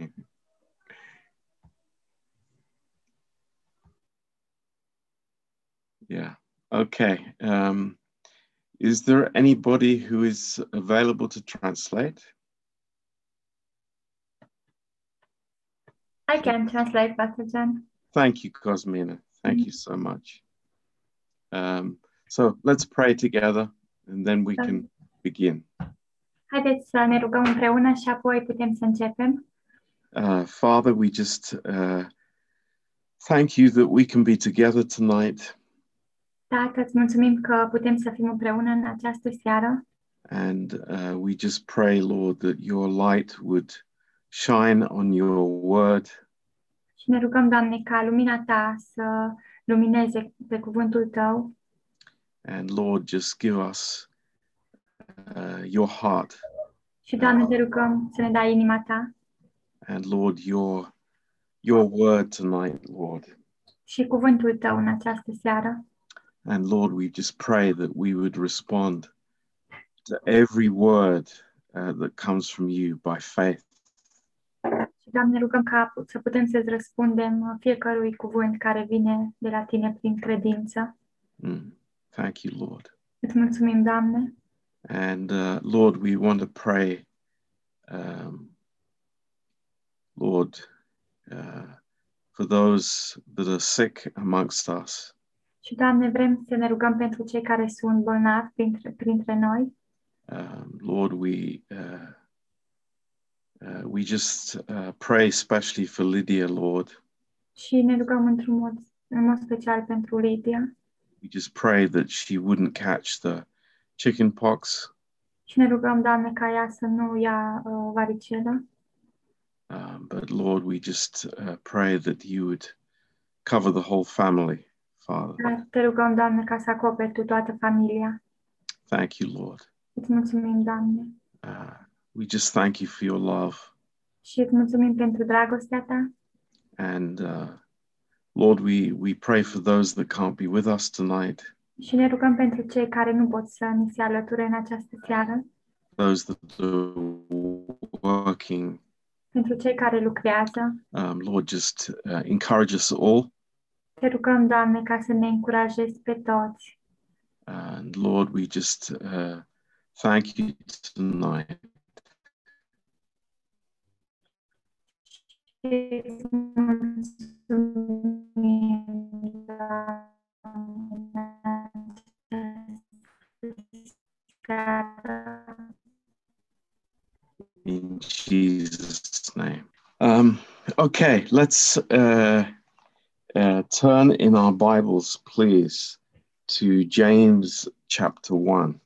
yeah. Okay. Um, is there anybody who is available to translate? I can translate, John. Thank you, Cosmina. Thank you so much. Um, so let's pray together and then we can begin. Haideți să ne rugăm împreună și apoi putem să începem. Uh, Father, we just uh, thank you that we can be together tonight. Tată, îți mulțumim că putem să fim împreună în această seară. And uh, we just pray, Lord, that your light would shine on your word. Și ne rugăm, Doamne, ca lumina Ta să lumineze pe cuvântul Tău. And, Lord, just give us uh, your heart. Și, Doamne, te rugăm să ne dai inima Ta and, Lord, your your word tonight, Lord. și cuvântul Tău în această seară. And Lord, we just pray that we would respond to every word uh, that comes from you by faith. Și, Doamne, rugăm ca să putem să-ți răspundem fiecărui cuvânt care vine de la Tine prin credință. Mm. Thank you, Lord. Îți mulțumim, Doamne. And uh, Lord, we want to pray, um, Lord, uh, for those that are sick amongst us. Și, Doamne, vrem să ne rugăm pentru cei care sunt bolnavi printre, printre noi. Um, Lord, we uh, uh, we just uh, pray especially for Lydia, Lord. Și ne rugăm într-un mod, în mod special pentru Lidia. We just pray that she wouldn't catch the chicken pox, Și ne rugăm, Doamne, ca ea să nu ia uh, varicelă. Um, but Lord, we just uh, pray that you would cover the whole family, Father. Te rugăm, Doamne, ca să acoperi Tu toată familia. Thank you, Lord. Îți mulțumim, Doamne. Uh, we just thank you for your love. Și îți mulțumim pentru dragostea Ta. And uh, Lord, we, we pray for those that can't be with us tonight, Și ne rugăm pentru cei care nu pot să ni se alăture în această seară, those that are working. Pentru cei care lucrează. Um, Lord, just uh, encourage us all. Te rugăm, Doamne, ca să ne încurajezi pe toți. And Lord, we just uh, thank you tonight. Și îți mulțumim, Doamne, în această seară. In Jesus' name. Um, okay, let's uh, uh, turn in our Bibles, please, to James chapter 1.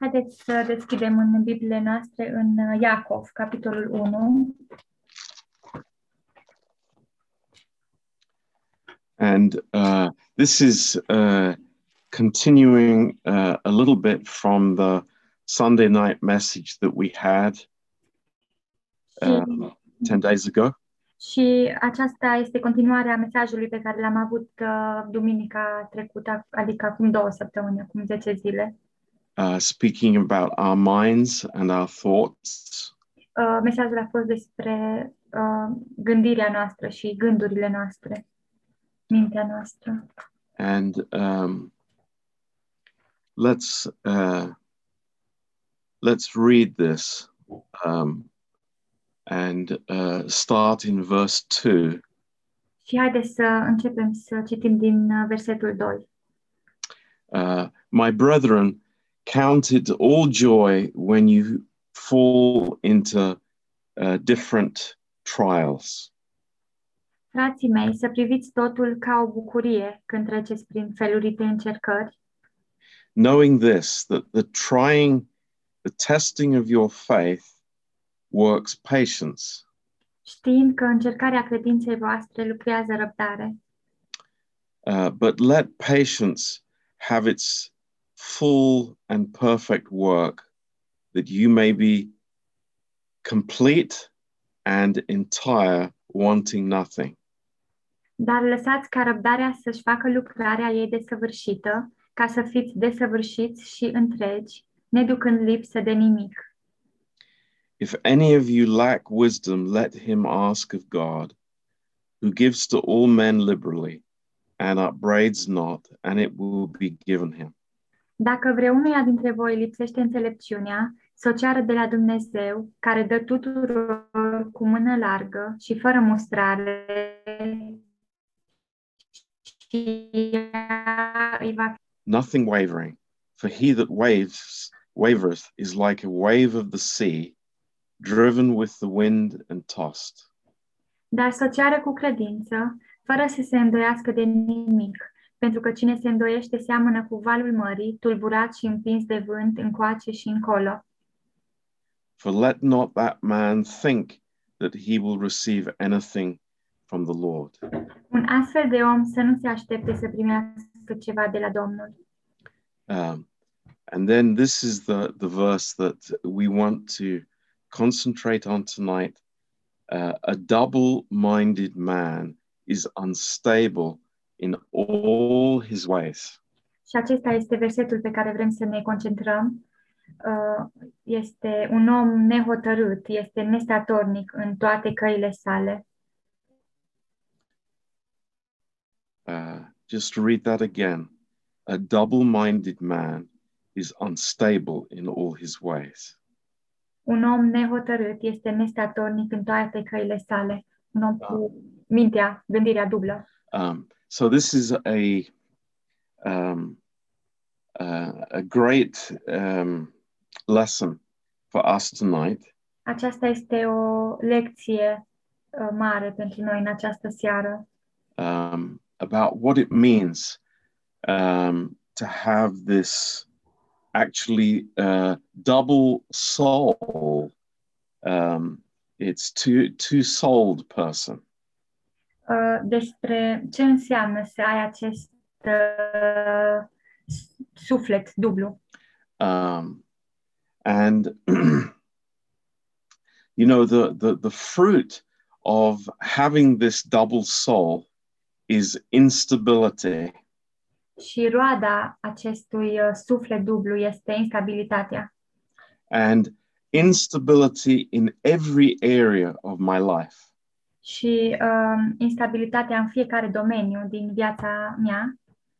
Haideți să deschidem în Bibliile noastre în uh, Iacov, capitolul 1. And uh, this is uh, continuing uh, a little bit from the Sunday night message that we had um, 10 days ago. Și aceasta este continuarea mesajului pe care l-am avut uh, duminica trecută, adică acum două săptămâni, acum 10 zile. uh, speaking about our minds and our thoughts. Uh, mesajul a fost despre uh, gândirea noastră și gândurile noastre, mintea noastră. And um, let's uh, let's read this um, and uh, start in verse two. Și haideți să începem să citim din uh, versetul 2. Uh, My brethren, count it all joy when you fall into uh, different trials, Frații mei, să priviți totul ca o bucurie când treceți prin felurite încercări, knowing this that the trying, the testing of your faith works patience. știind că încercarea credinței voastre lucrează răbdare. Uh, but let patience have its full and perfect work, that you may be complete and entire, wanting nothing. Dar lăsați ca răbdarea să-și facă lucrarea ei desăvârșită, ca să fiți desăvârșiți și întregi, neducând lipsă de nimic. If any of you lack wisdom, let him ask of God, who gives to all men liberally and upbraids not, and it will be given him. Dacă vreunuia dintre voi lipsește înțelepciunea, să o ceară de la Dumnezeu, care dă tuturor cu mână largă și fără mustrare, și îi va Nothing wavering, for he that waves wavereth is like a wave of the sea, driven with the wind and tossed. Dar să ceară cu credință, fără să se îndoiască de nimic, pentru că cine se îndoiește seamănă cu valul mării, tulburat și împins de vânt încoace și încolo. For let not that man think that he will receive anything from the Lord. Un astfel de om să nu se aștepte să primească ceva de la Domnul. Um, and then this is the, the verse that we want to concentrate on tonight. Uh, a double minded man is unstable in all his ways. Și acesta este versetul pe care vrem să ne concentrăm. Uh, Este un om nehotărât, este nestatornic în toate căile sale. Uh, just to read that again. A double minded man is unstable in all his ways. Un om nehotărât este nestatornic în toate căile sale. Un om cu mintea, gândirea dublă. Um, so this is a um, uh, a great um, lesson for us tonight Aceasta este o lecție uh, mare pentru noi în această seară. um, about what it means um, to have this actually uh, double soul. Um, it's two two souled person. Uh, despre ce înseamnă să ai acest uh, suflet dublu. Um, and you know the, the the fruit of having this double soul is instability Și roada acestui uh, suflet dublu este instabilitatea. and instability in every area of my life Și um, instabilitatea în fiecare domeniu din viața mea.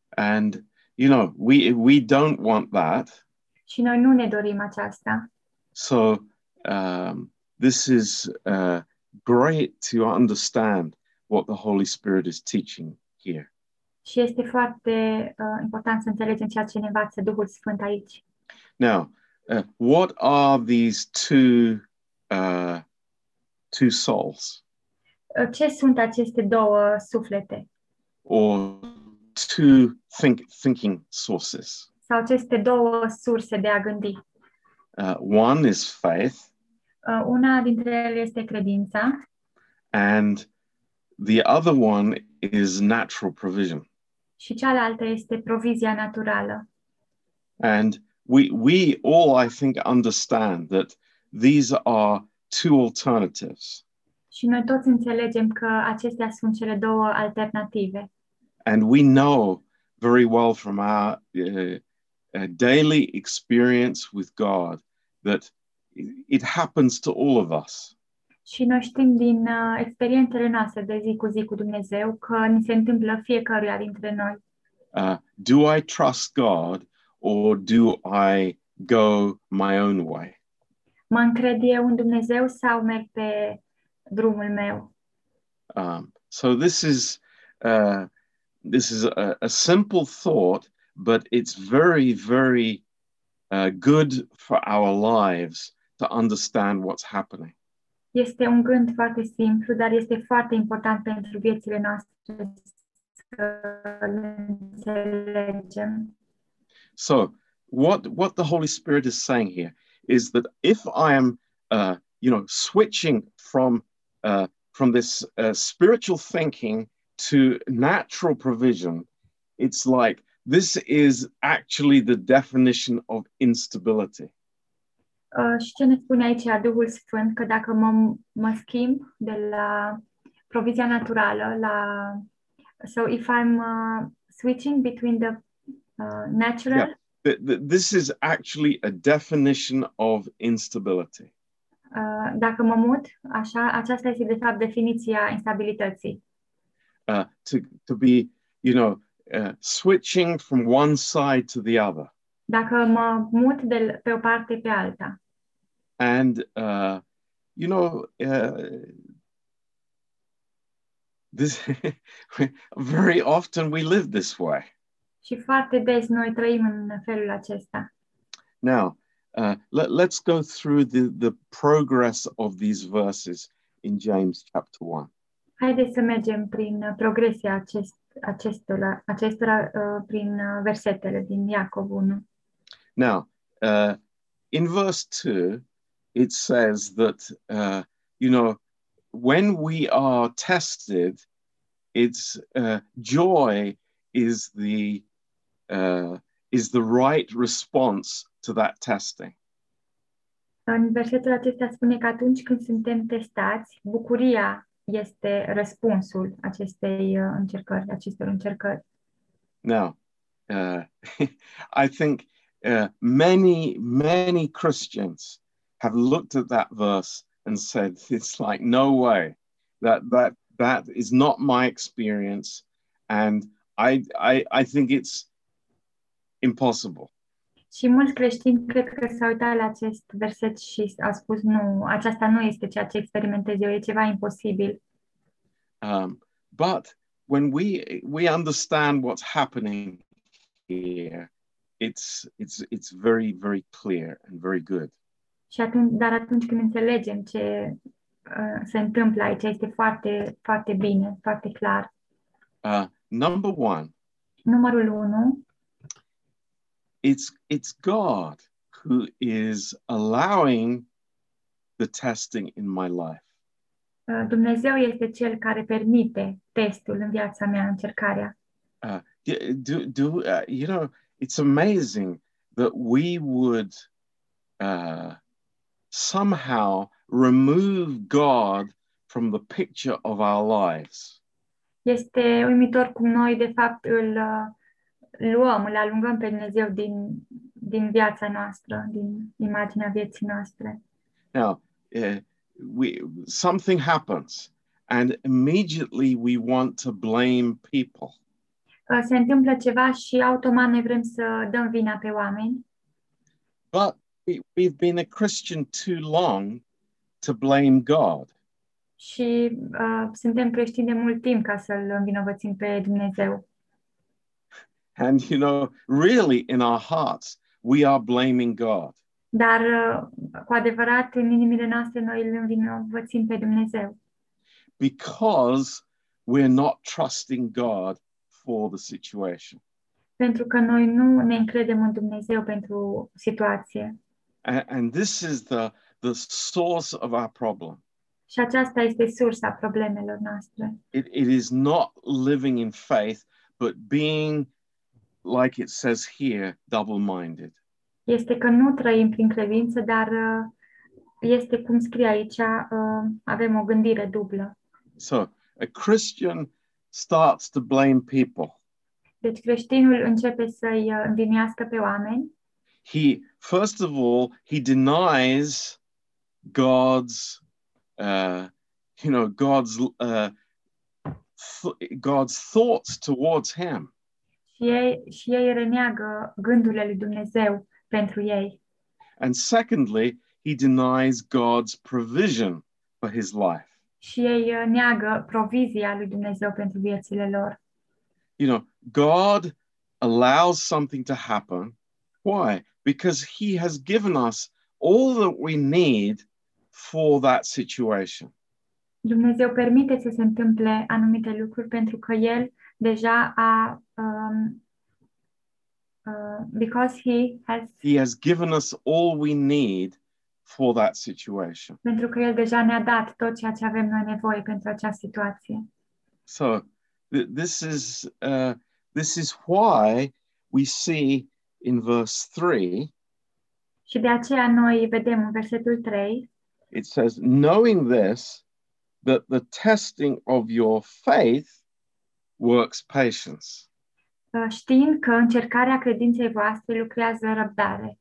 and you know we we don't want that Și noi nu ne dorim aceasta. so um, this is uh, great to understand what the holy spirit is teaching here Și este foarte uh, important să înțelegem ceea ce ne învață Duhul Sfânt aici. Now, uh, what are these two uh, two souls Uh, Ce sunt aceste două suflete? or two think thinking sources? Sau aceste două surse de a gândi? Uh, one is faith, Uh, Una dintre ele este credința and the other one is natural provision. Și cealaltă este provizia naturală. And we we all, I think, understand that these are two alternatives, Și noi toți înțelegem că acestea sunt cele două alternative. and we know very well from our uh, uh, daily experience with God that it happens to all of us. Și noi știm din uh, experiențele noastre de zi cu zi cu Dumnezeu că ni se întâmplă fiecăruia dintre noi. Uh, do I trust God or do I go my own way? Mă încred eu în Dumnezeu sau merg pe drumul meu? Um, so this is uh, this is a, a simple thought, but it's very very uh, good for our lives to understand what's happening. Este un gând foarte simplu, dar este foarte important pentru viețile noastre să le înțelegem. So what what the Holy Spirit is saying here is that if I am uh, you know switching from uh, from this uh, spiritual thinking to natural provision, it's like this is actually the definition of instability. Uh, și ce ne spune aici Duhul Sfânt? Că dacă mă, mă schimb de la provizia naturală la... So if I'm uh, switching between the uh, natural Yeah. Th- th- This is actually a definition of instability. Uh, dacă mă mut, așa, aceasta este de fapt definiția instabilității. uh, to, to be, you know, uh, switching from one side to the other. Dacă mă mut de pe o parte pe alta. And, uh, you know, uh, this very often we live this way. Și foarte des noi trăim în felul acesta. Now, uh, let, let's go through the, the progress of these verses in James chapter 1. Haideți să mergem prin uh, progresia acest, acestora, acestora uh, prin uh, versetele din Iacov 1. Now, uh, in verse 2, it says that, uh, you know, when we are tested, it's uh, joy is the uh, is the right response to that testing. În versetul acesta spune că atunci când suntem testați, bucuria este răspunsul acestei uh, încercări, acestor încercări. Now, uh, I think uh, many many Christians have looked at that verse and said, "It's like no way that that that is not my experience," and I I I think it's impossible. Și mulți creștini cred că s-au uitat la acest verset și au spus, nu, aceasta nu este ceea ce experimentez eu, e ceva imposibil. Um, but when we we understand what's happening here, it's it's it's very very clear and very good. Și atunci, dar atunci când înțelegem ce uh, se întâmplă aici, este foarte, foarte bine, foarte clar. Uh, number one, Numărul 1, it's it's God who is allowing the testing in my life. uh, Dumnezeu este Cel care permite testul în viața mea, încercarea. Uh, y- do do uh, you know? It's amazing that we would uh, somehow remove God from the picture of our lives. Este uimitor cum noi, de fapt, îl uh, luăm, îl alungăm pe Dumnezeu din, din viața noastră, din imaginea vieții noastre. Now, uh, we something happens, and immediately we want to blame people. Uh, Se întâmplă ceva și automat noi vrem să dăm vina pe oameni, But we, we've been a Christian too long to blame God. și uh, suntem creștini de mult timp ca să-L învinovățim pe Dumnezeu. And, you know, really in our hearts, we are blaming God. Dar, uh, cu adevărat, în inimile noastre noi îl învinovățim pe Dumnezeu. because we're not trusting God for the situation. Pentru că noi nu ne încredem în Dumnezeu pentru situație. And, and this is the, the source of our problem. Și aceasta este sursa problemelor noastre. It, it is not living in faith, but being, like it says here, double minded. Este că nu trăim prin credință, dar uh, este cum scrie aici, uh, avem o gândire dublă. So a Christian starts to blame people. Deci creștinul începe să-i uh, pe oameni. He, first of all, he denies God's, uh, you know, God's, uh, th- God's thoughts towards him. Și ei, și ei reneagă gândurile lui Dumnezeu pentru ei. And secondly, he denies God's provision for his life. Și ei uh, neagă provizia lui Dumnezeu pentru viețile lor. You know, God allows something to happen. Why? Because he has given us all that we need for that situation. Dumnezeu permite să se întâmple anumite lucruri pentru că El deja a... Um, uh, because He has... He has given us all we need for that situation. Pentru că El deja ne-a dat tot ceea ce avem noi nevoie pentru acea situație. So th- this is uh, this is why we see in verse three Și de aceea noi vedem în versetul 3, it says, knowing this, that the testing of your faith works patience. uh, știind că încercarea credinței voastre lucrează răbdare.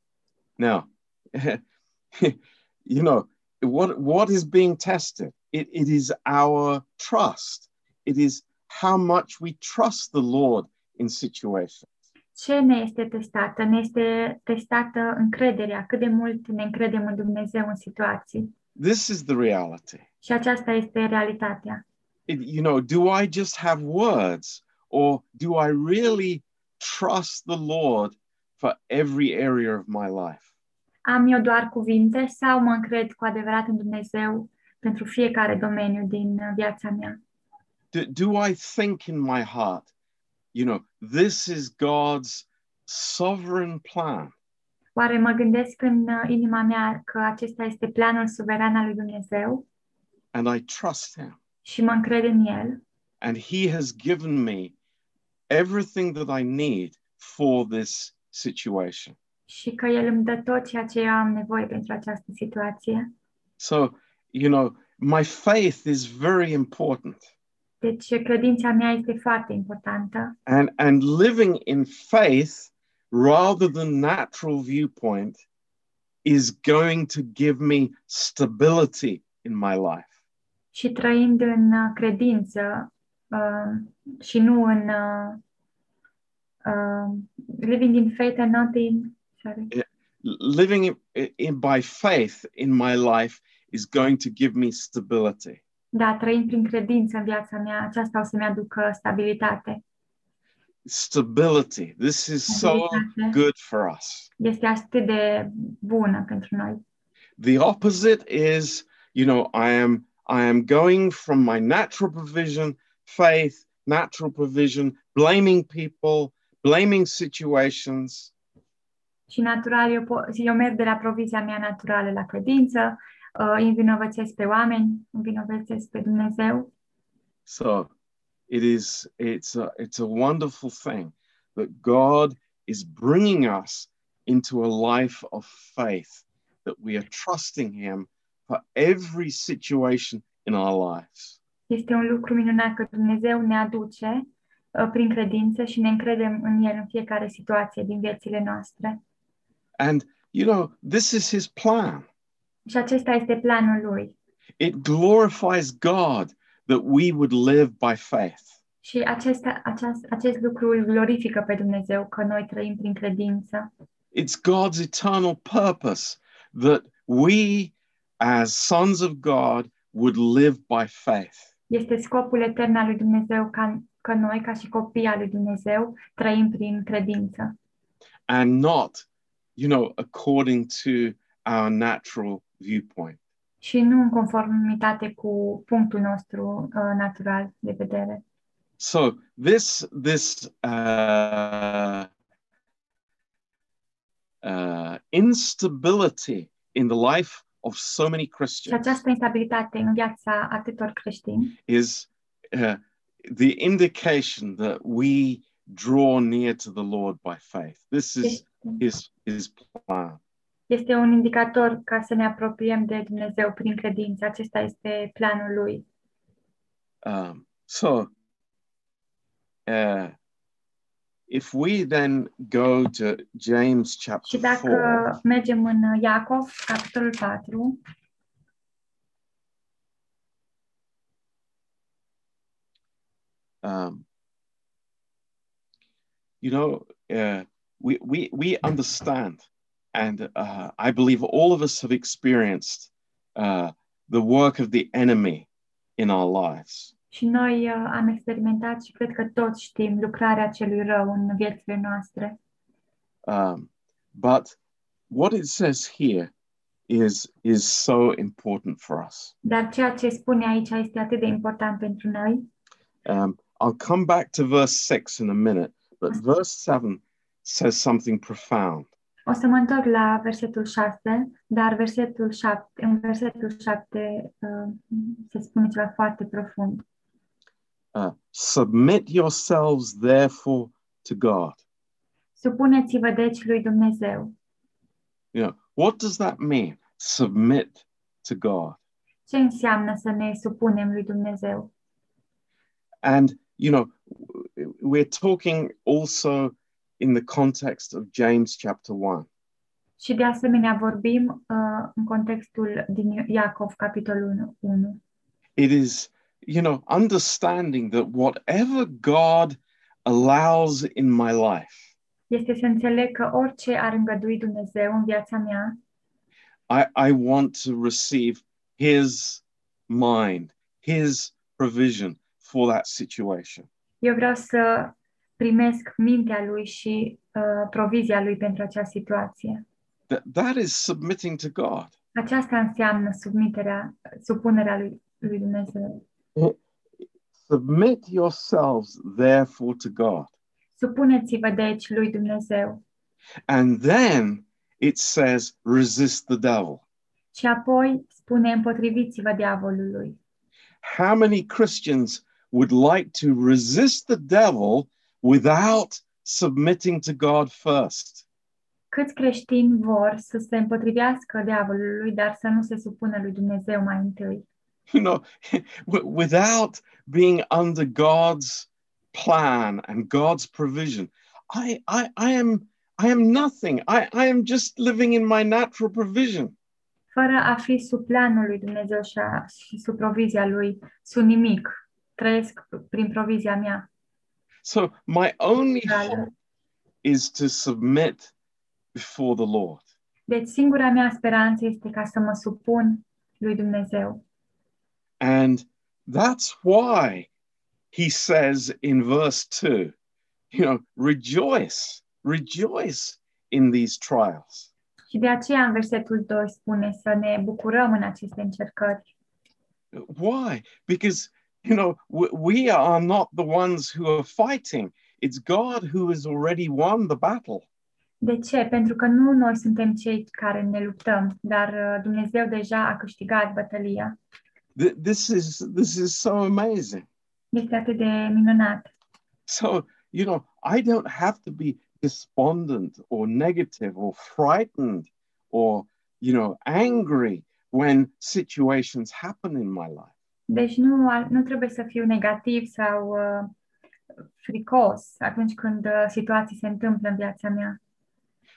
Now, you know, what what is being tested? It, it is our trust. It is how much we trust the Lord in situations. Ce ne este testată? Ne este testată încrederea, cât de mult ne încredem în Dumnezeu în situații. This is the reality. Și aceasta este realitatea. It- you know, do I just have words or do I really trust the Lord for every area of my life? Am eu doar cuvinte sau mă încred cu adevărat în Dumnezeu pentru fiecare domeniu din uh, viața mea? Do, do I think in my heart, you know, this is God's sovereign plan? Oare mă gândesc în uh, inima mea că acesta este planul suveran al lui Dumnezeu And I trust Him. și mă încred în El And He has given me everything that I need for this situation. Și că El îmi dă tot ceea ce eu am nevoie pentru această situație? So, you know, my faith is very important. Deci credința mea este foarte importantă And, and living in faith rather than natural viewpoint is going to give me stability in my life. și trăind în uh, credință uh, și nu în uh, uh, living in faith and not in sorry, L- Eh, living in, in by faith in my life is going to give me stability. da, trăind prin credință în viața mea, aceasta o să-mi aducă stabilitate. Stability. This is so good for us. este atât de bună pentru noi. The opposite is, you know, I am I am going from my natural provision, faith, natural provision, blaming people, blaming situations, Și natural, eu, po- eu merg de la provizia mea naturală la credință, uh, îi învinovățesc pe oameni, învinovățesc pe Dumnezeu. So it is it's a it's a wonderful thing that God is bringing us into a life of faith that we are trusting him for every situation in our lives. Este un lucru minunat că Dumnezeu ne aduce uh, prin credință și ne încredem în El în fiecare situație din viețile noastre. And you know, this is his plan. Și acesta este planul Lui. It glorifies God that we would live by faith. Și acesta, aceast, acest lucru îl glorifică pe Dumnezeu, că noi trăim prin credință. It's God's eternal purpose that we as sons of God would live by faith. Este scopul etern al lui Dumnezeu ca, că noi, ca și copii al lui Dumnezeu, trăim prin credință. and not, you know, according to our natural viewpoint. Și nu în conformitate cu punctul nostru uh, natural de vedere. So this this uh, uh, instability in the life of so many Și Christians această instabilitate în viața atâtor creștini is uh, the indication that we draw near to the Lord by faith. This is his his plan. este un indicator ca să ne apropiem de Dumnezeu prin credință. Acesta este planul lui. Um, so, uh, if we then go to James Și chapter dacă 4, mergem în Iacov, capitolul 4, um, you know, uh, we, we, we understand, and uh, I believe all of us have experienced uh, the work of the enemy in our lives. și noi uh, am experimentat și cred că toți știm lucrarea celui rău în viețile noastre. Um, but what it says here is, is so important for us. Dar ceea ce spune aici este atât de important pentru noi. Um, I'll come back to verse 6 in a minute, but verse 7 says something profound. O să mă întorc la versetul 6, dar versetul 7, în versetul 7 uh, se spune ceva foarte profund. Uh, Submit yourselves, therefore, to God. Supuneți-vă deci lui Dumnezeu. Know, what does that mean? Submit to God. Ce înseamnă să ne supunem lui Dumnezeu? And, you know, we're talking also in the context of James chapter 1. Și de asemenea vorbim uh, în contextul din Iacov, capitolul 1. It is, you know, understanding that whatever God allows in my life, Este să înțeleg că orice ar îngădui Dumnezeu în viața mea, I, I want to receive His mind, His provision for that situation. eu vreau să primesc mintea lui și uh, provizia lui pentru acea situație. That, that is submitting to God. Aceasta înseamnă submiterea, supunerea lui, lui Dumnezeu. Submit yourselves, therefore, to God. Supuneți-vă deci lui Dumnezeu. And then it says, resist the devil. Și apoi spune împotriviți-vă diavolului. How many Christians would like to resist the devil without submitting to God first? Câți creștini vor să se împotrivească diavolului, dar să nu se supună lui Dumnezeu mai întâi? You know, without being under God's plan and God's provision. I, I, I am, I am nothing. I, I am just living in my natural provision. Fără a fi sub planul lui Dumnezeu și, a, și sub provizia lui, sunt nimic. Trăiesc prin provizia mea. So my only hope is to submit before the Lord. Deci singura mea speranță este ca să mă supun lui Dumnezeu. And that's why he says in verse 2, you know, rejoice, rejoice in these trials. Și de aceea în versetul 2 spune să ne bucurăm în aceste încercări. Why? Because, you know, we, we are not the ones who are fighting, it's God who has already won the battle. De ce? Pentru că nu noi suntem cei care ne luptăm, dar uh, Dumnezeu deja a câștigat bătălia. Th- This is this is so amazing. Este atât de minunat. So, you know, I don't have to be despondent or negative or frightened or, you know, angry when situations happen in my life. Deci nu, ar- nu trebuie să fiu negativ sau uh, fricos atunci când uh, situații se întâmplă în viața mea.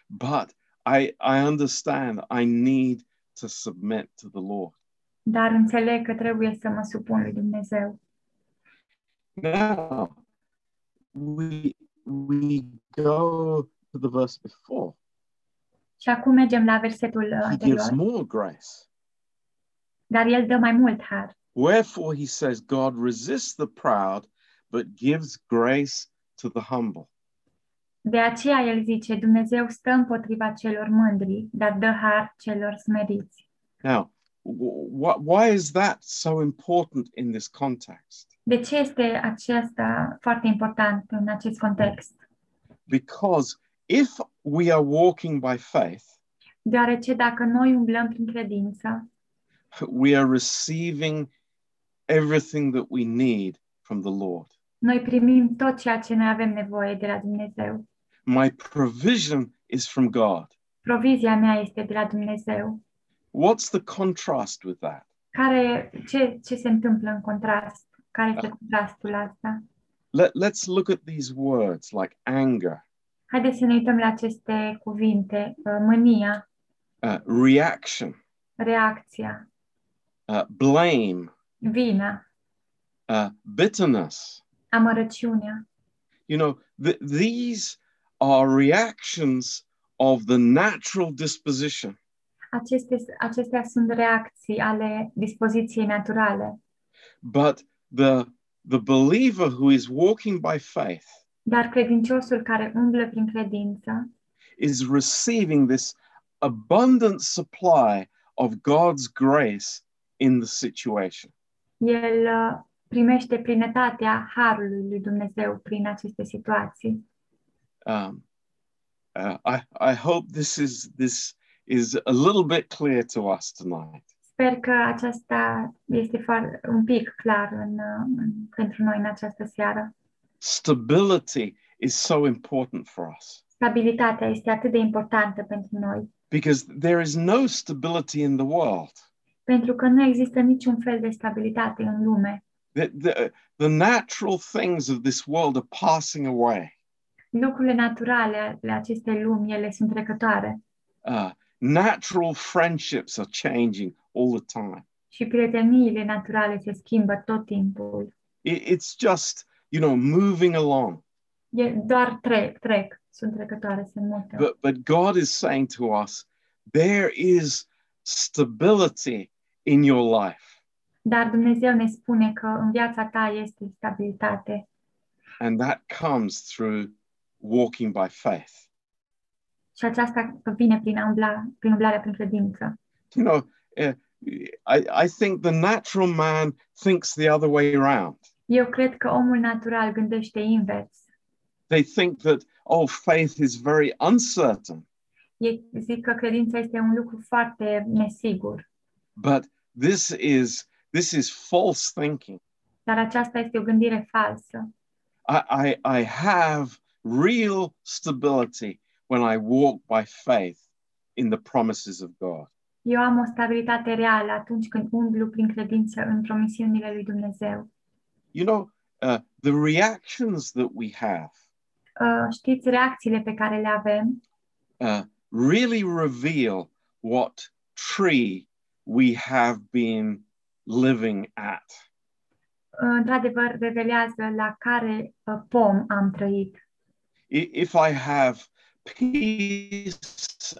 But I I understand I need to submit to the Lord. Dar înțeleg că trebuie să mă supun lui Dumnezeu. Now we we go to the verse before. Și acum mergem la versetul uh, He gives anterior. more grace. Dar El dă mai mult har. Wherefore he says, God resists the proud, but gives grace to the humble. De aceea El zice, Dumnezeu stă împotriva celor mândri, dar dă har celor smeriți. Now, wh- why is that so important in this context? De ce este aceasta foarte important în acest context? Because if we are walking by faith, Deoarece dacă noi umblăm prin credință, we are receiving everything that we need from the Lord. noi primim tot ceea ce noi avem nevoie de la Dumnezeu. My provision is from God. Provizia mea este de la Dumnezeu. What's the contrast with that? Care, ce, ce se întâmplă în contrast? Care este contrastul asta? Let, let's look at these words like anger, Haideți să ne uităm la aceste cuvinte. uh, Mânia, uh, reaction, reacția, uh, blame, vina, uh, bitterness. amărăciunea. You know, th- these are reactions of the natural disposition. Aceste, acestea sunt reacții ale dispoziției naturale. But the, the believer who is walking by faith Dar credinciosul care umblă prin credință is receiving this abundant supply of God's grace in the situation. El uh, primește plinătatea harului lui Dumnezeu prin aceste situații. Um, uh, I, I hope this is this is a little bit clear to us tonight. Sper că aceasta este foarte, un pic clar în, uh, în, pentru noi în această seară. Stability is so important for us Stabilitatea este atât de importantă pentru noi, because there is no stability in the world. Pentru că nu există niciun fel de stabilitate în lume. The, the, the natural things of this world are passing away. Lucrurile naturale ale acestei lumi, ele sunt trecătoare. uh, natural friendships are changing all the time. Și prieteniile naturale se schimbă tot timpul. It- it's just, you know, moving along. E doar trec, trec, sunt trecătoare, sunt multe. But, but God is saying to us, there is stability in your life. Dar Dumnezeu ne spune că în viața ta este stabilitate And that comes through walking by faith. și aceasta vine prin, umbla, prin umblarea prin credință. You know, uh, I, I think the natural man thinks the other way around. Eu cred că omul natural gândește invers. They think that, oh, faith is very uncertain. Ei zic că credința este un lucru foarte nesigur, But this is this is false thinking. dar aceasta este o gândire falsă. I, I, I have real stability when I walk by faith in the promises of God. Eu am o stabilitate reală atunci când umblu prin credință în promisiunile lui Dumnezeu. You know, uh, the reactions that we have Uh, știți, reacțiile pe care le avem uh, really reveal what tree we have been living at. uh, într-adevăr revelează la care uh, pom am trăit. If I have peace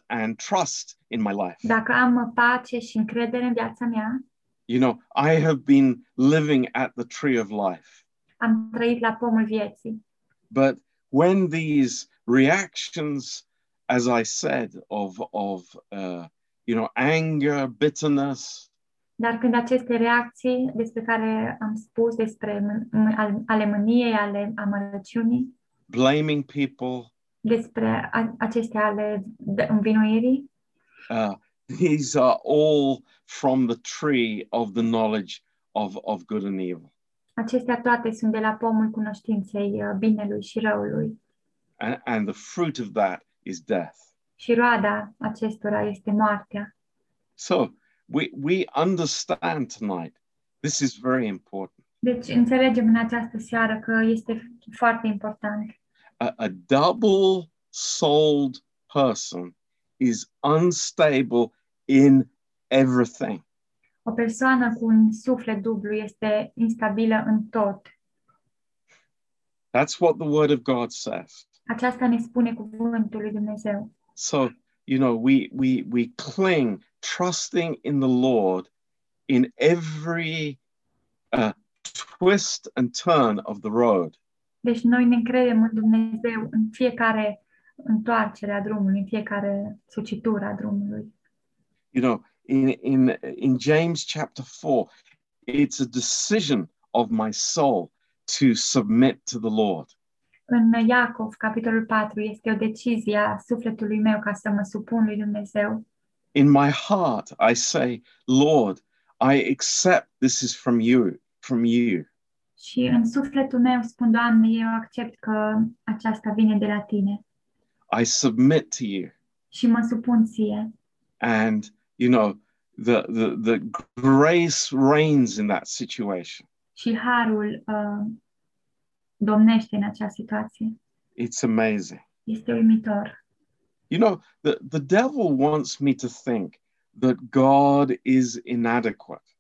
and trust in my life, Dacă am uh, pace și încredere în viața mea, you know, I have been living at the tree of life. am trăit la pomul vieții. But when these reactions, as I said, of of uh, you know anger, bitterness, Dar când aceste reacții despre care am spus, despre m- m- al- ale mâniei, ale amărăciunii, blaming people, despre acestea ale învinuirii, uh, these are all from the tree of the knowledge of of good and evil, acestea toate sunt de la pomul cunoștinței uh, binelui și răului. and and the fruit of that is death. Și roada acestora este moartea. So we we understand tonight. This is very important. Deci înțelegem în această seară că este foarte important. A, a double-souled person is unstable in everything. O persoană cu un suflet dublu este instabilă în tot. That's what the Word of God says. Aceasta ne spune cuvântul lui Dumnezeu. So you know we we we cling, trusting in the Lord in every uh, twist and turn of the road. Deci noi ne încredem în Dumnezeu în fiecare întoarcere a drumului, în fiecare sucitură a drumului. You know, in in in James chapter four, it's a decision of my soul to submit to the Lord. În Iacov, capitolul 4, este o decizie a sufletului meu ca să mă supun lui Dumnezeu. In my heart, I say, Lord, I accept this is from you, from you. Și în sufletul meu spun, Doamne, eu accept că aceasta vine de la Tine I submit to you. și mă supun Ție. And you know, the the the grace reigns in that situation. Și harul uh, domnește în acea situație. It's amazing. Este uimitor. You know, the, the devil wants me to think that God is inadequate.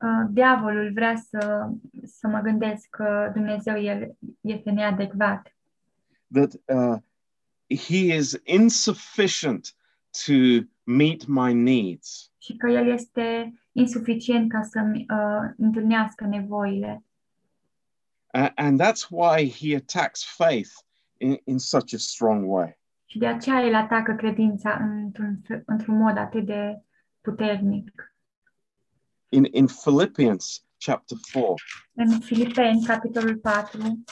Uh, diavolul vrea să, să mă gândesc că Dumnezeu el, este neadecvat, that uh, he is insufficient to meet my needs. și că El este insuficient ca să-mi uh, întâlnească nevoile. A- and that's why he attacks faith in, in such a strong way. Și de aceea El atacă credința într-un, într-un mod atât de puternic. In, in Philippians chapter 4, În Filipeni, capitolul 4,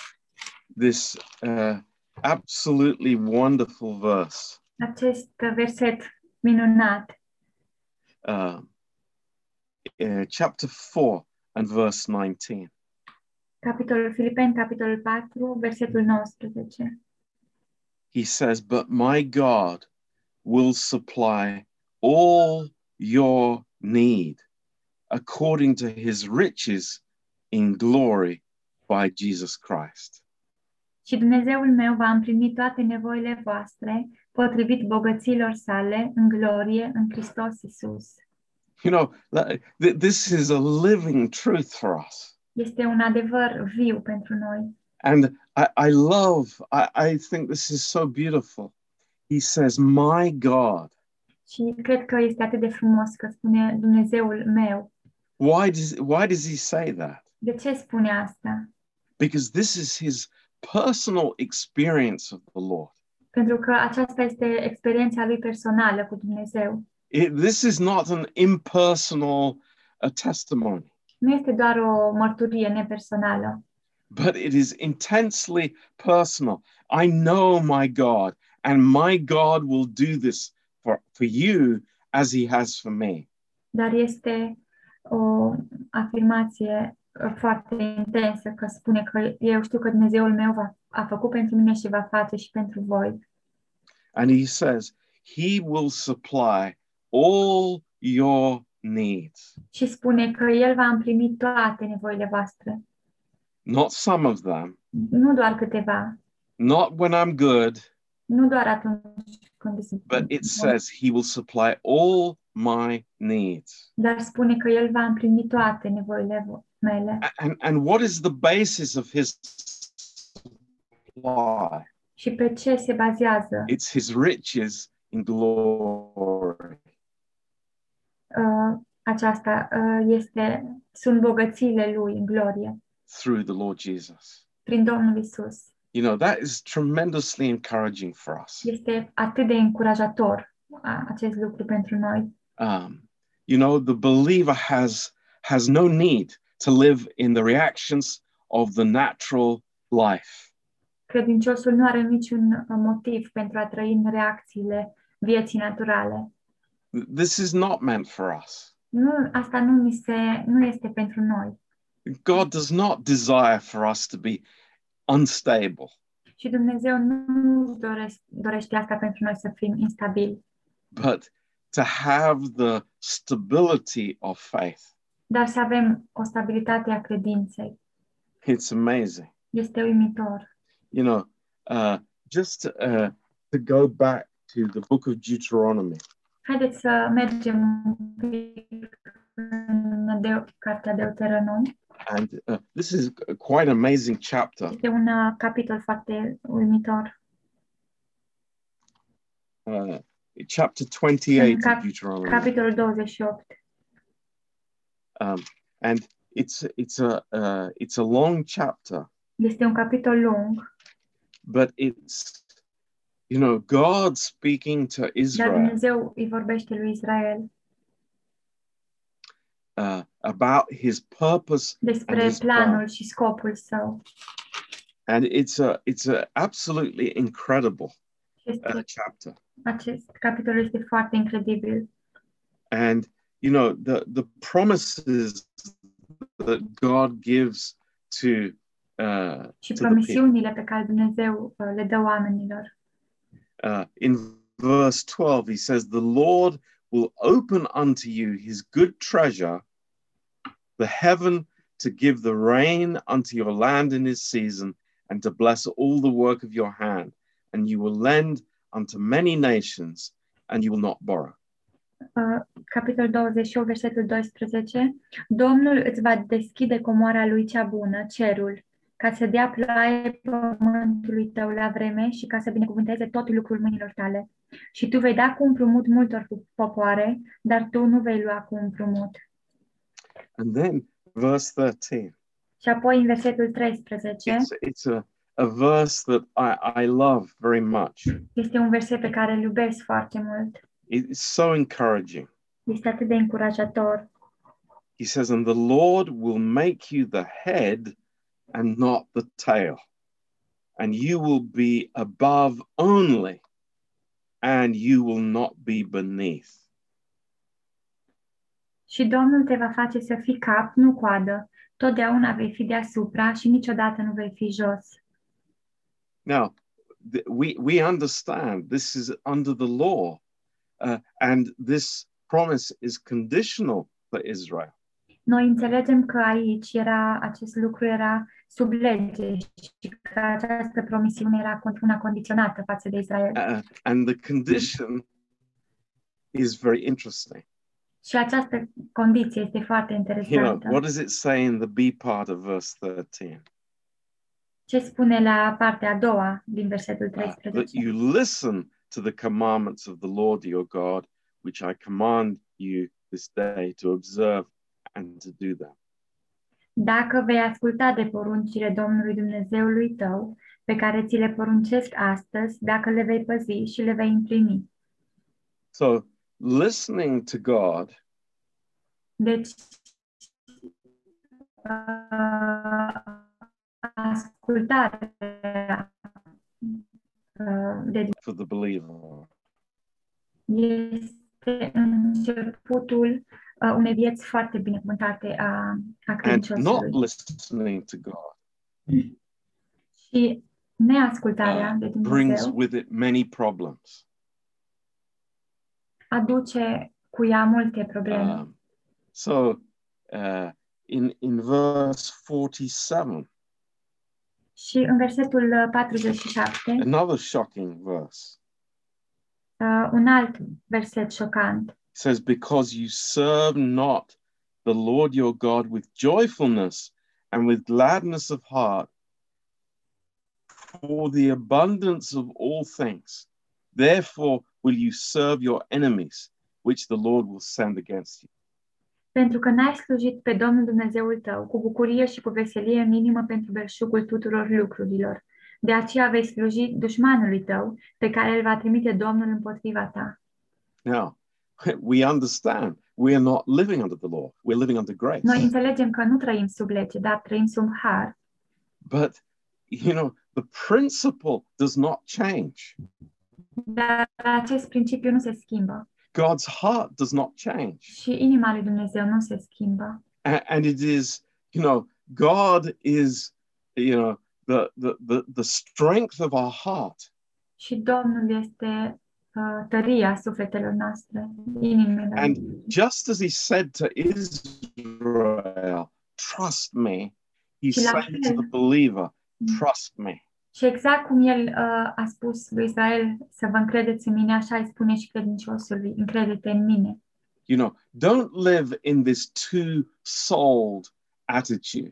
this uh, absolutely wonderful verse, acest verset minunat, uh, uh, chapter 4 and verse 19. Capitolul Filipeni, capitolul 4, versetul 19. he says, But my God will supply all your need according to his riches in glory by Jesus Christ. Și Dumnezeul meu va împlini toate nevoile voastre, potrivit bogăților sale, în glorie, în Hristos Isus. You know, that- th- this is a living truth for us. Este un adevăr viu pentru noi. And I, I love, I, I think this is so beautiful. He says, My God. Și cred că este atât de frumos că spune Dumnezeul meu. Why does, why does he say that? De ce spune asta? Because this is his personal experience of the Lord. Pentru că aceasta este experiența lui personală cu Dumnezeu. It, this is not an impersonal uh, testimony, Nu este doar o mărturie nepersonală, but it is intensely personal. I know my God, and my God will do this for, for you as he has for me. dar este o afirmație foarte intensă că spune că eu știu că Dumnezeul meu va, a făcut pentru mine și va face și pentru voi. And he says, He will supply all your needs, Și spune că El va împlini toate nevoile voastre, not some of them, nu doar câteva, not when I'm good, nu doar atunci când sunt but it says He will supply all my needs. dar spune că El va împlini toate nevoile vo- mele. A- And, and what is the basis of His supply? Și pe ce se bazează It's His riches in glory. Uh, aceasta? Uh, este, sunt bogățiile Lui în glorie, through the Lord Jesus. prin Domnul Isus. You know, that is tremendously encouraging for us. Este atât de încurajator a- acest lucru pentru noi. Um, you know, the believer has has no need to live in the reactions of the natural life. Credinciosul nu are niciun uh, motiv pentru a trăi în reacțiile vieții naturale. This is not meant for us. Nu, asta nu, mi se, nu este pentru noi. God does not desire for us to be unstable, Și Dumnezeu nu își dorește, dorește asta pentru noi să fim instabili, but to have the stability of faith. dar să avem o stabilitate a credinței. It's amazing. Este uimitor. You know, uh, just uh, to go back to the book of Deuteronomy. Haideți să mergem un pic în de, cartea Deuteronom. And uh, this is a quite amazing chapter. Este un uh, capitol foarte uimitor. Uh, chapter 28 Cap- of Deuteronomy. Capitolul 28. Um, and it's it's a uh, it's a long chapter, Este un capitol lung, but it's you know God speaking to dar Israel Dumnezeu îi vorbește lui Israel uh, about His purpose, despre his planul plan. și scopul său. and it's a it's a absolutely incredible Este, uh, chapter. acest capitol este foarte incredibil. And you know the the promises that God gives to uh, Și to the people. promisiunile pe care Dumnezeu uh, le dă oamenilor. Uh, in verse 12, he says, The Lord will open unto you his good treasure, the heaven to give the rain unto your land in his season, and to bless all the work of your hand. And you will lend unto many nations, and you will not borrow. Uh, capitolul 28, versetul 12. Domnul îți va deschide comoara lui cea bună, cerul, ca să dea ploaie pământului tău la vreme și ca să binecuvânteze tot lucrul mâinilor tale. Și tu vei da cu împrumut multor popoare, dar tu nu vei lua cu împrumut. And then verse 13. Și apoi în versetul 13 It's, it's a, a verse that I, I love very much. este un verset pe care îl iubesc foarte mult. It's so encouraging. Este atât de încurajator. He says, And the Lord will make you the head and not the tail. And you will be above only, and you will not be beneath. Și Domnul te va face să fii cap, nu coadă. Totdeauna vei fi deasupra și niciodată nu vei fi jos. Now, we, we understand this is under the law, uh, and this promise is conditional for Israel. Noi înțelegem că aici era acest lucru era sub lege și că această promisiune era con- una condiționată față de Israel. Uh, and the condition is very interesting. Și această condiție este foarte You know, interesantă. what does it say in the B part of verse 13? Ce spune la partea a doua din versetul Uh, that 13? you listen to the commandments of the Lord your God, which I command you this day to observe and to do them. Dacă vei asculta de poruncile Domnului Dumnezeului tău, pe care ți le poruncesc astăzi, dacă le vei păzi și le vei împlini. So, listening to God Deci, uh, ascultarea uh, de for the believer este începutul uh, unei vieți foarte binecuvântate a, a and not credinciosului. listening to God Și neascultarea de brings Dumnezeu with it many problems. aduce cu ea multe probleme. Um, so, uh, in in verse forty-seven, Și în versetul uh, 47, another shocking verse uh, un alt verset șocant. Says, "Because you serve not the Lord your God with joyfulness and with gladness of heart, for the abundance of all things, therefore will you serve your enemies, which the Lord will send against you." Pentru că n-ai slujit pe Domnul Dumnezeul tău cu bucurie și cu veselie în inimă pentru belșugul tuturor lucrurilor. De aceea vei sluji dușmanului tău, pe care îl va trimite Domnul împotriva ta. Now, we understand we are not living under the law, we're living under grace. Noi înțelegem că nu trăim sub lege, dar trăim sub har. But, you know, the principle does not change. Dar acest principiu nu se schimbă God's heart does not change. și inima lui Dumnezeu nu se schimbă. A- And it is, you know, God is, you know, the, the, the, the strength of our heart. Și Domnul este tăria sufletelor noastre, inimile. And just as he said to Israel, trust me, he's Și la saying to fel- the believer, trust me. Și exact cum el uh, a spus lui Israel să vă încredeți în mine, așa îi spune și credinciosului, încredete în mine. You know, don't live in this two-souled attitude.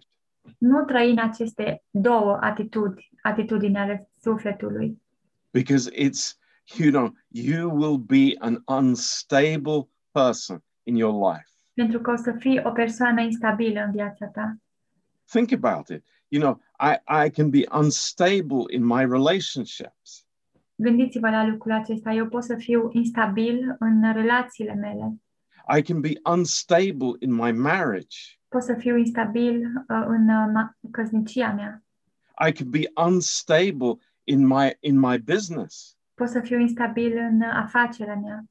Nu trăi în aceste două atitudini, atitudini ale sufletului, because it's you know you will be an unstable person in your life pentru că o să fii o persoană instabilă în viața ta. think about it you know i i can be unstable in my relationships Gândiți-vă la lucrul acesta. Eu pot să fiu instabil în relațiile mele. i can be unstable in my marriage Pot să fiu instabil uh, în uh, căsnicia mea. i can be unstable in my in my business Pot să fiu instabil în uh, afacerea mea.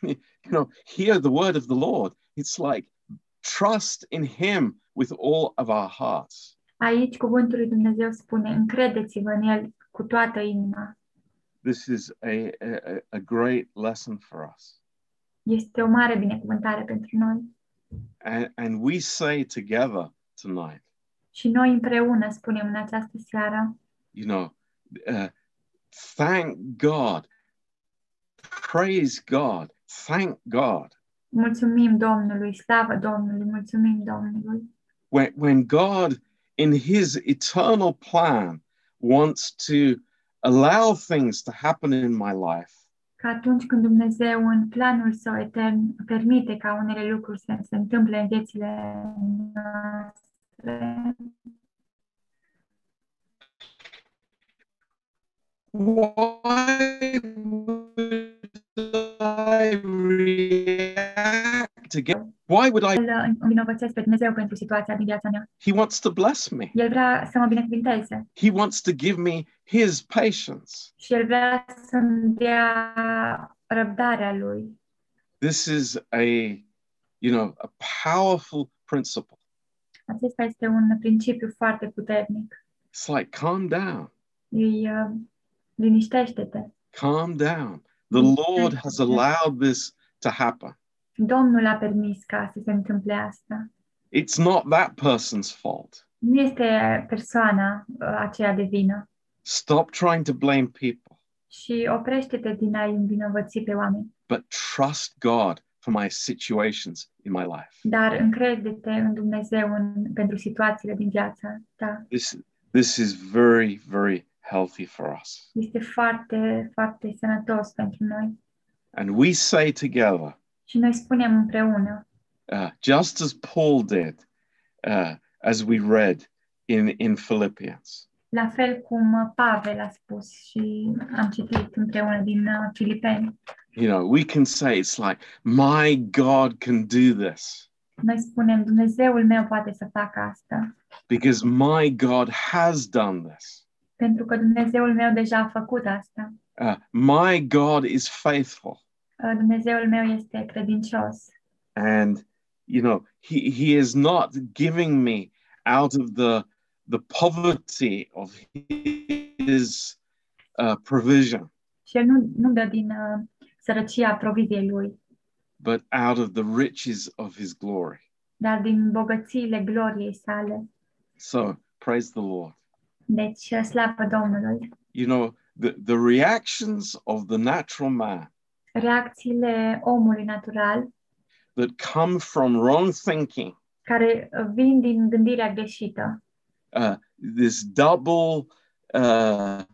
you know hear the word of the lord it's like trust in him with all of our hearts Aici cuvântul lui Dumnezeu spune, încredeți-vă în El cu toată inima. this is a a, a great lesson for us Este o mare binecuvântare pentru noi. and, and we say together tonight Și noi împreună spunem în această seară, you know uh, thank god. Praise god. Thank god. Mulțumim Domnului, slavă Domnului, mulțumim Domnului. when, when god in his eternal plan wants to allow things to happen in my life Că atunci când Dumnezeu în planul său etern permite ca unele lucruri să se întâmple în viețile noastre, why would i react again why would i îl învinovățesc pe Dumnezeu pentru situația din viața mea. he wants to bless me El vrea să mă binecuvinteze he wants to give me his patience și El vrea să-mi dea răbdarea Lui. this is a you know a powerful principle Acesta este un principiu foarte puternic. it's like calm down Îi uh, liniștește-te. calm down the lord has allowed this to happen Domnul a permis ca să se întâmple asta. It's not that person's fault. Nu este persoana uh, aceea de vină. Stop trying to blame people, Și oprește-te din a-i învinovăți pe oameni. but trust God for my situations in my life. Dar încrede-te în Dumnezeu în, pentru situațiile din viața ta. This, this is very, very healthy for us. Este foarte, foarte sănătos pentru noi. And we say together, Și noi spunem împreună, uh, just as Paul did, uh, as we read in, in Philippians. la fel cum Pavel a spus și am citit împreună din uh, Filipeni. You know, we can say it's like, my God can do this Noi spunem, Dumnezeul meu poate să facă asta, because my God has done this. Pentru că Dumnezeul meu deja a făcut asta. Uh, my God is faithful. Uh, Dumnezeul meu este credincios And, you know, he, he is not giving me out of the, the poverty of his uh, provision, și El nu, nu dă din uh, sărăcia proviziei Lui, but out of the riches of his glory. dar din bogățiile gloriei sale. So praise the Lord. Deci, uh, slavă Domnului! You know, the, the reactions of the natural man Reacțiile omului natural, that come from wrong thinking, care uh, vin din gândirea greșită, uh, this double, uh,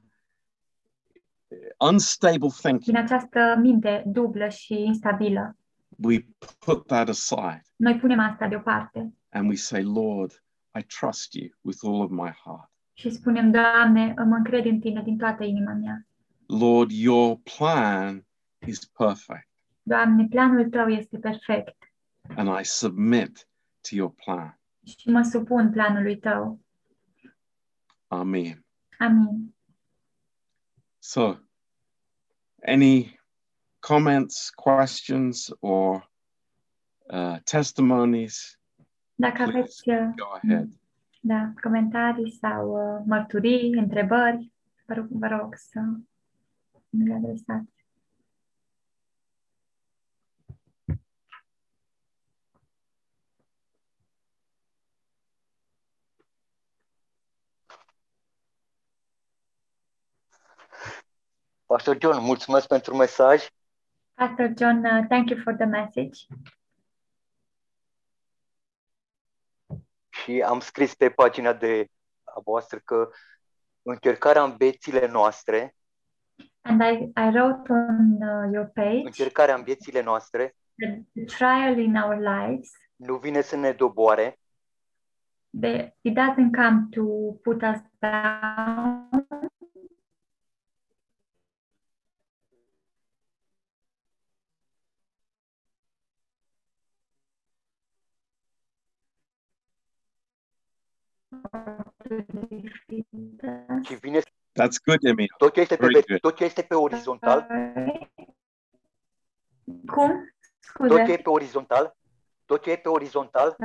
unstable thinking, din această minte dublă și instabilă, we put that aside noi punem asta deoparte and we say, Lord, I trust you with all of my heart. Și spunem, Doamne, mă încred în Tine din toată inima mea. Lord, your plan is perfect, Doamne, planul Tău este perfect and I submit to your plan. și mă supun planului Tău. Amen. Amin. So, any comments, questions, or uh, testimonies? Dacă aveți uh, Go ahead. Da, comentarii sau uh, mărturii, întrebări, vă rog, vă rog să mi le adresați. Pastor John, mulțumesc pentru mesaj. Pastor John, uh, thank you for the message. Și am scris pe pagina de a voastră că încercarea în viețile noastre, And I, I wrote on uh, your page încercarea în viețile noastre that the trial in our lives, nu vine să ne doboare, the, it doesn't come to put us down, to defeat us. ci vine That's good, Emil. tot ce este pe, Very ve- good. tot ce este pe orizontal, Cum? tot ce e Scuze. pe orizontal, tot ce e pe orizontal